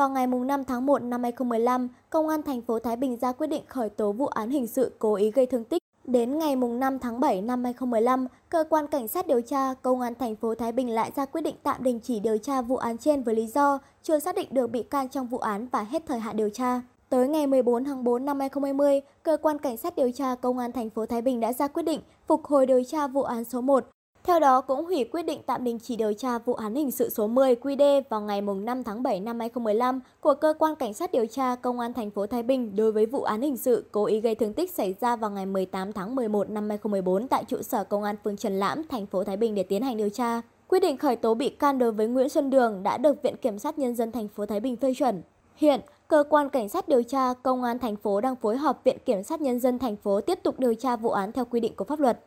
Vào ngày 5 tháng 1 năm 2015, Công an thành phố Thái Bình ra quyết định khởi tố vụ án hình sự cố ý gây thương tích. Đến ngày 5 tháng 7 năm 2015, cơ quan cảnh sát điều tra Công an thành phố Thái Bình lại ra quyết định tạm đình chỉ điều tra vụ án trên với lý do chưa xác định được bị can trong vụ án và hết thời hạn điều tra. Tới ngày 14 tháng 4 năm 2020, cơ quan cảnh sát điều tra Công an thành phố Thái Bình đã ra quyết định phục hồi điều tra vụ án số 1 theo đó cũng hủy quyết định tạm đình chỉ điều tra vụ án hình sự số 10 QD vào ngày 5 tháng 7 năm 2015 của cơ quan cảnh sát điều tra công an thành phố Thái Bình đối với vụ án hình sự cố ý gây thương tích xảy ra vào ngày 18 tháng 11 năm 2014 tại trụ sở công an phường Trần Lãm, thành phố Thái Bình để tiến hành điều tra. Quyết định khởi tố bị can đối với Nguyễn Xuân Đường đã được Viện Kiểm sát Nhân dân thành phố Thái Bình phê chuẩn. Hiện, cơ quan cảnh sát điều tra công an thành phố đang phối hợp Viện Kiểm sát Nhân dân thành phố tiếp tục điều tra vụ án theo quy định của pháp luật.